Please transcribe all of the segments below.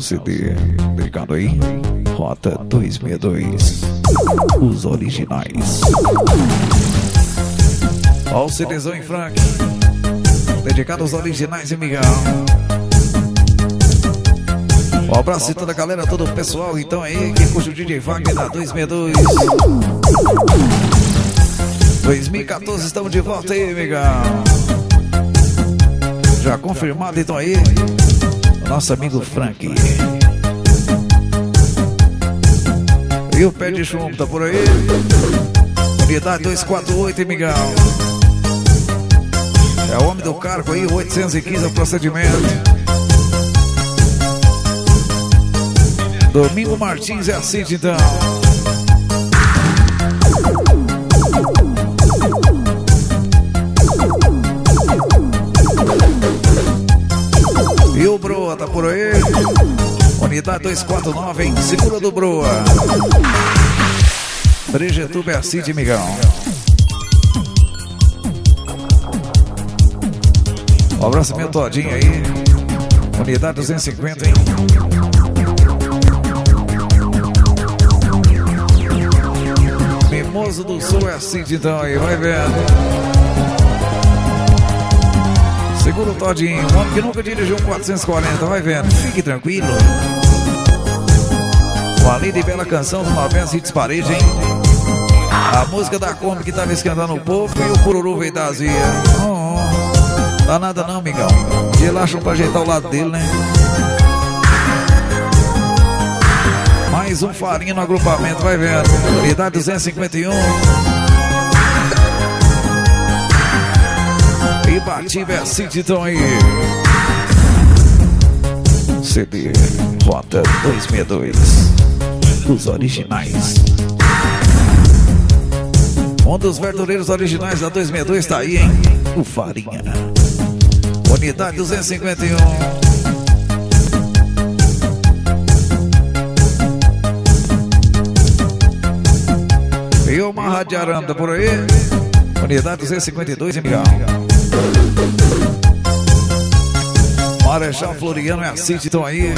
CD. Dedicado aí. Rota 262. Os originais. Ó o CDzão em Frank. Dedicado aos originais, Miguel. Um abraço a toda a galera, todo o pessoal, então aí, que curte o DJ Wagner da 262. 2014, estamos de volta aí, Miguel. Já confirmado, então aí, nosso amigo Frank. E o pé de chumbo, tá por aí? Unidade 248, Miguel. É o homem do cargo aí, 815 o procedimento. Domingo Martins é assim então. Broa tá por aí? Unidade 249, hein? Segura do Broa. É assim de Migão. Um abraço todinho aí. Unidade 250, hein? Mimoso do Sul é assim então aí, vai vendo. Segura o todinho, um homem que nunca dirigiu um 440, vai vendo. Fique tranquilo. Uma linda e bela canção do Malvens Hits Parede, hein? A música da Kombi que tava esquentando o povo e o Cururu veio da azia. Oh, oh. Dá nada não, migão. Relaxam pra ajeitar o lado dele, né? Mais um farinha no agrupamento, vai vendo. Unidade 251. Ibativa é City, então aí. CD Rota 262. Os originais. Um dos verdadeiros originais da 262 tá aí, hein? O Farinha. Unidade 251. E uma radiaranda por aí. Unidade 252 em Miguel. Marechal Floriano é a City, estão aí.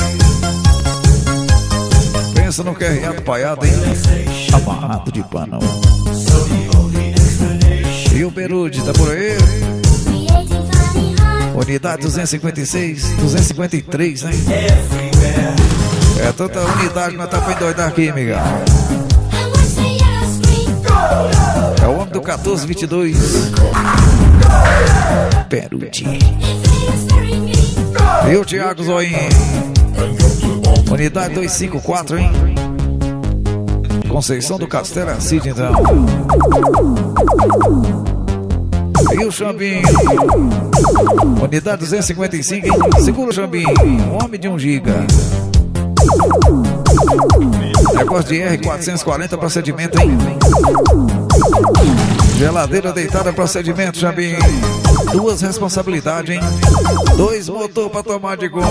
Pensa no QRA do Paiado, hein? Amarrado de pano. E o Berude, tá por aí? Unidade 256, 253, hein? É tanta unidade, nós tá pra endoidar aqui, Miguel. 1422. Peruti. E o Thiago Zoinho. Unidade 254, hein? Conceição do Castelo é Cid, então. E o Xambinho. Unidade 255, hein? Segura o Xambinho. Um homem de 1 um giga. Negócio de R440 procedimento, hein? Geladeira deitada procedimento, Xambinho. Duas responsabilidades, hein? Dois motor pra tomar de gol.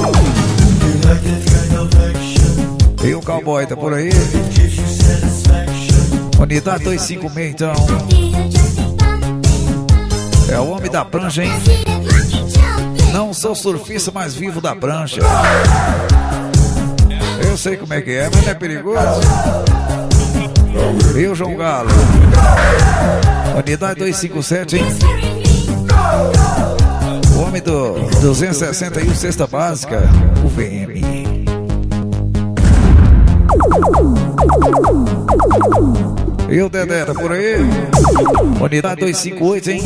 E o cowboy tá por aí? Unidade 256, então. É o homem da prancha, hein? Não sou surfista, mas vivo da prancha. Eu sei como é que é, mas não é perigoso. E o João Galo? Unidade 257, hein? O homem do 261, cesta básica, o VM. E o Dedé, tá por aí? Unidade 258, hein?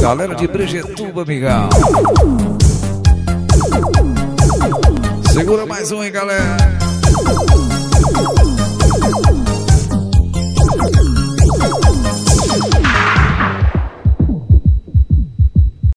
Galera de Brejetuba, amigão. Segura mais um, hein, galera.